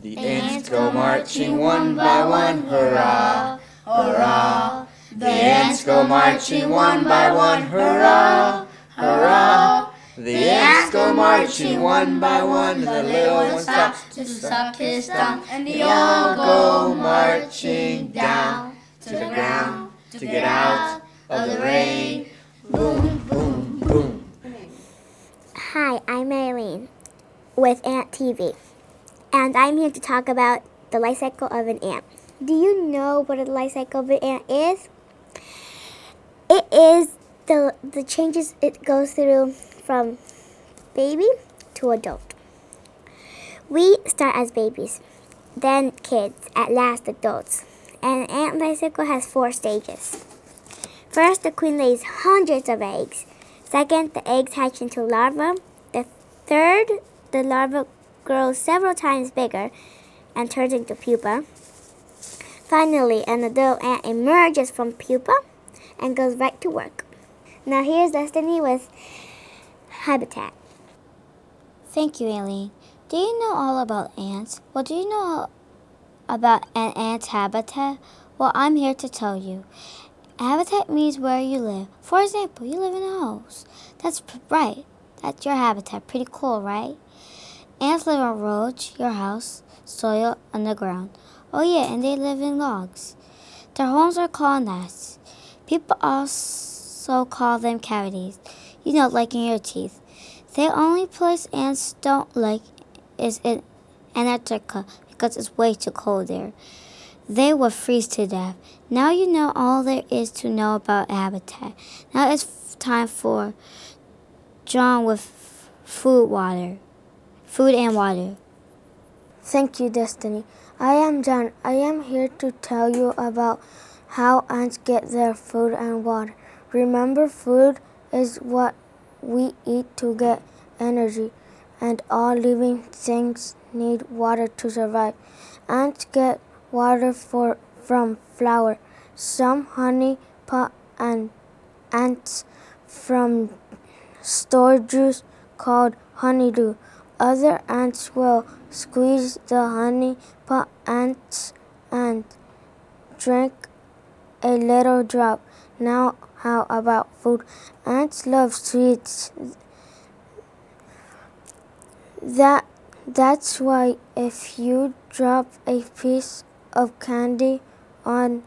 The ants go marching one by one, hurrah, hurrah. The ants go marching one by one, hurrah, hurrah. The ants go marching one by one, the little one stops to suck his thumb, and they all go marching down to the ground to get out of the rain. Boom, boom, boom. Hi, I'm Aileen with Ant TV, and I'm here to talk about the life cycle of an ant. Do you know what a life cycle of an ant is? It is the the changes it goes through from baby to adult. We start as babies, then kids, at last adults. And an ant cycle has four stages. First, the queen lays hundreds of eggs. Second, the eggs hatch into larvae. The third, the larva grows several times bigger and turns into pupa. Finally, an adult ant emerges from pupa and goes right to work. Now here's Destiny with Habitat. Thank you, Aileen. Do you know all about ants? Well, do you know about an ant's habitat? Well, I'm here to tell you. Habitat means where you live. For example, you live in a house. That's right. That's your habitat. Pretty cool, right? Ants live on roads, your house, soil, underground. Oh yeah, and they live in logs. Their homes are called nests. People also call them cavities. You know, like in your teeth. The only place ants don't like is in Antarctica because it's way too cold there. They would freeze to death. Now you know all there is to know about habitat. Now it's time for John with food water. Food and water. Thank you, Destiny. I am John. I am here to tell you about how ants get their food and water. Remember, food is what we eat to get energy, and all living things need water to survive. Ants get water for, from flower, some honey pot, and ants from store juice called honeydew. Other ants will squeeze the honey pot ants and drink a little drop. Now, how about food? Ants love sweets. That that's why if you drop a piece of candy on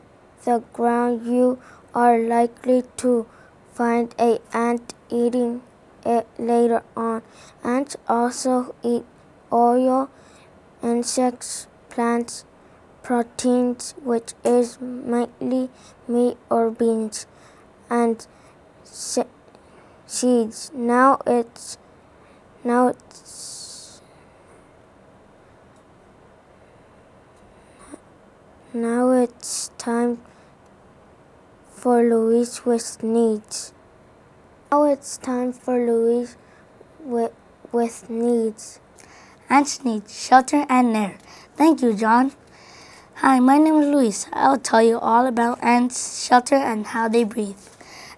the ground, you are likely to find a ant eating it later on. Ants also eat oil, insects, plants, proteins, which is mainly meat or beans, and se- seeds. Now it's now it's now it's time for Louise with needs. Now it's time for Louise with, with needs. Ants need shelter and air. Thank you, John. Hi, my name is Luis. I'll tell you all about ants, shelter, and how they breathe.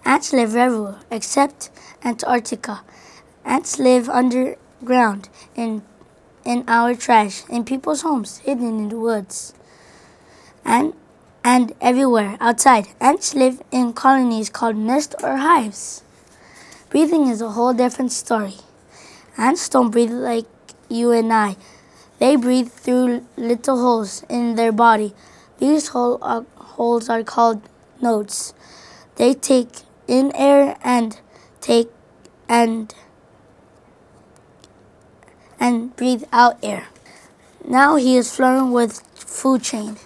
Ants live everywhere except Antarctica. Ants live underground in in our trash, in people's homes, hidden in the woods, and and everywhere outside. Ants live in colonies called nests or hives. Breathing is a whole different story. Ants don't breathe like you and I. They breathe through little holes in their body. These hole, uh, holes are called nodes. They take in air and take and and breathe out air. Now he is flowing with food chain.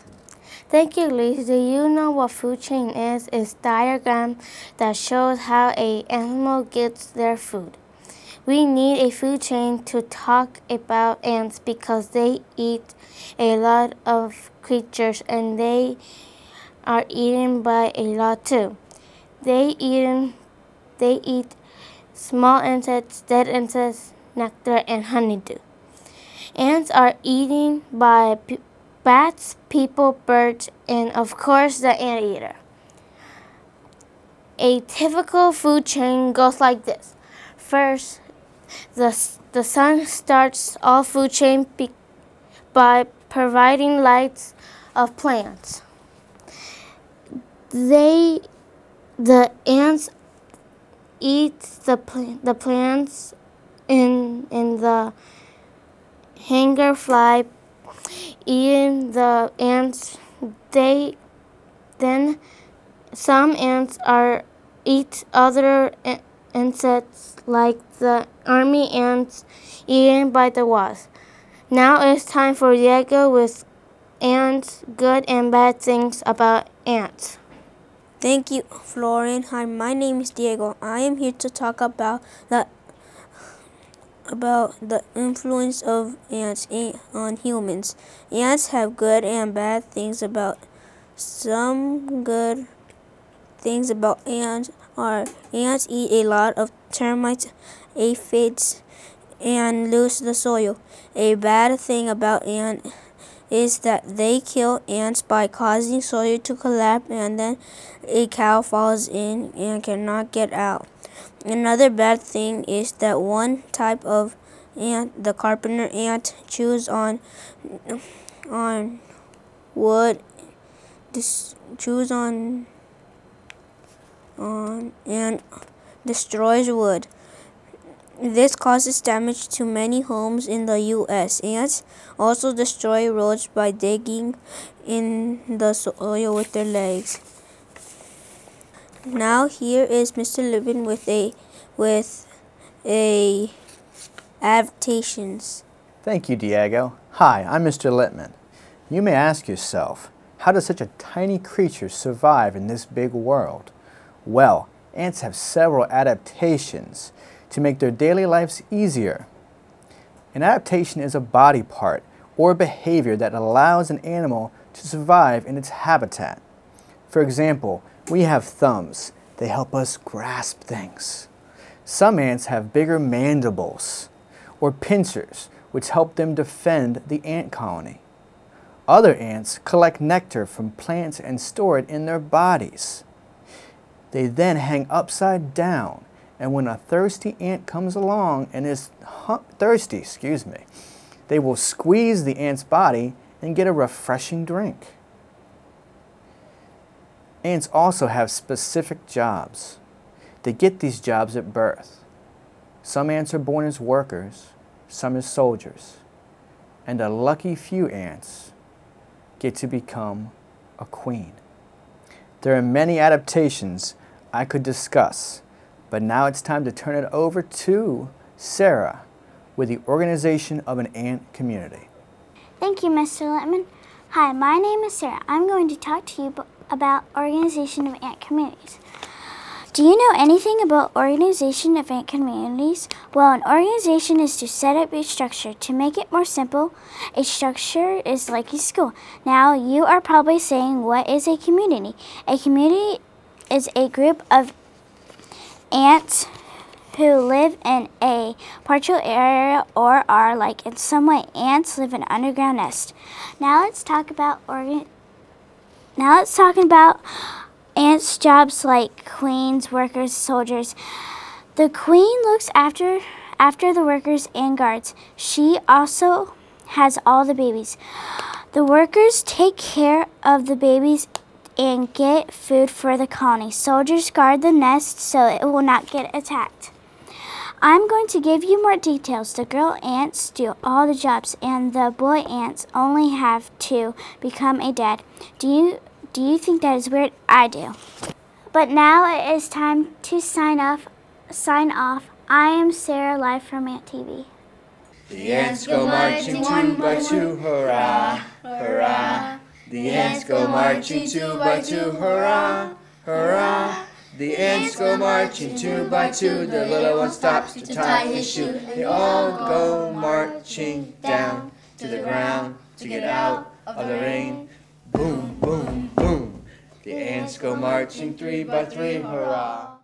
Thank you, Liz. Do you know what food chain is? It's a diagram that shows how a animal gets their food. We need a food chain to talk about ants because they eat a lot of creatures and they are eaten by a lot too. They eat, they eat small insects, dead insects, nectar, and honeydew. Ants are eaten by bats, people, birds, and of course the anteater. A typical food chain goes like this. First, the, the sun starts all food chain be, by providing lights of plants. They, the ants, eat the pl- the plants in in the hanger fly, eating the ants. They then some ants are eat other insects like the army ants eaten by the wasp. Now it's time for Diego with ants, good and bad things about ants. Thank you, Florian. Hi, my name is Diego. I am here to talk about the about the influence of ants on humans. Ants have good and bad things about some good things about ants are ants eat a lot of termites, aphids, and lose the soil. A bad thing about ants is that they kill ants by causing soil to collapse and then a cow falls in and cannot get out. Another bad thing is that one type of ant, the carpenter ant, chews on on wood, dis, chews on on and destroys wood. This causes damage to many homes in the U.S. Ants also destroy roads by digging in the soil with their legs. Now here is Mr. Littman with a with a adaptations. Thank you, Diego. Hi, I'm Mr. Littman. You may ask yourself, how does such a tiny creature survive in this big world? Well, ants have several adaptations to make their daily lives easier. An adaptation is a body part or behavior that allows an animal to survive in its habitat. For example, we have thumbs. They help us grasp things. Some ants have bigger mandibles or pincers, which help them defend the ant colony. Other ants collect nectar from plants and store it in their bodies. They then hang upside down, and when a thirsty ant comes along and is thirsty, excuse me, they will squeeze the ant's body and get a refreshing drink. Ants also have specific jobs. They get these jobs at birth. Some ants are born as workers, some as soldiers, and a lucky few ants get to become a queen. There are many adaptations I could discuss, but now it's time to turn it over to Sarah with the organization of an ant community. Thank you, Mr. Littman. Hi, my name is Sarah. I'm going to talk to you about organization of ant communities. Do you know anything about organization of ant communities? Well, an organization is to set up a structure. To make it more simple, a structure is like a school. Now, you are probably saying, what is a community? A community is a group of ants who live in a partial area or are like in some way ants live in an underground nest. Now let's talk about organ. Now let's talk about ants' jobs like queens, workers, soldiers. The queen looks after after the workers and guards. She also has all the babies. The workers take care of the babies and get food for the colony. Soldiers guard the nest so it will not get attacked. I'm going to give you more details. The girl ants do all the jobs, and the boy ants only have to become a dad. Do you do you think that is weird? I do. But now it is time to sign off. Sign off. I am Sarah, live from Ant TV. The ants go marching two by two, hurrah, hurrah. The ants go marching two by two, hurrah, hurrah. The ants go marching two by two, the little one stops to tie his shoe. They all go marching down to the ground to get out of the rain. Boom, boom, boom. The ants go marching three by three, hurrah.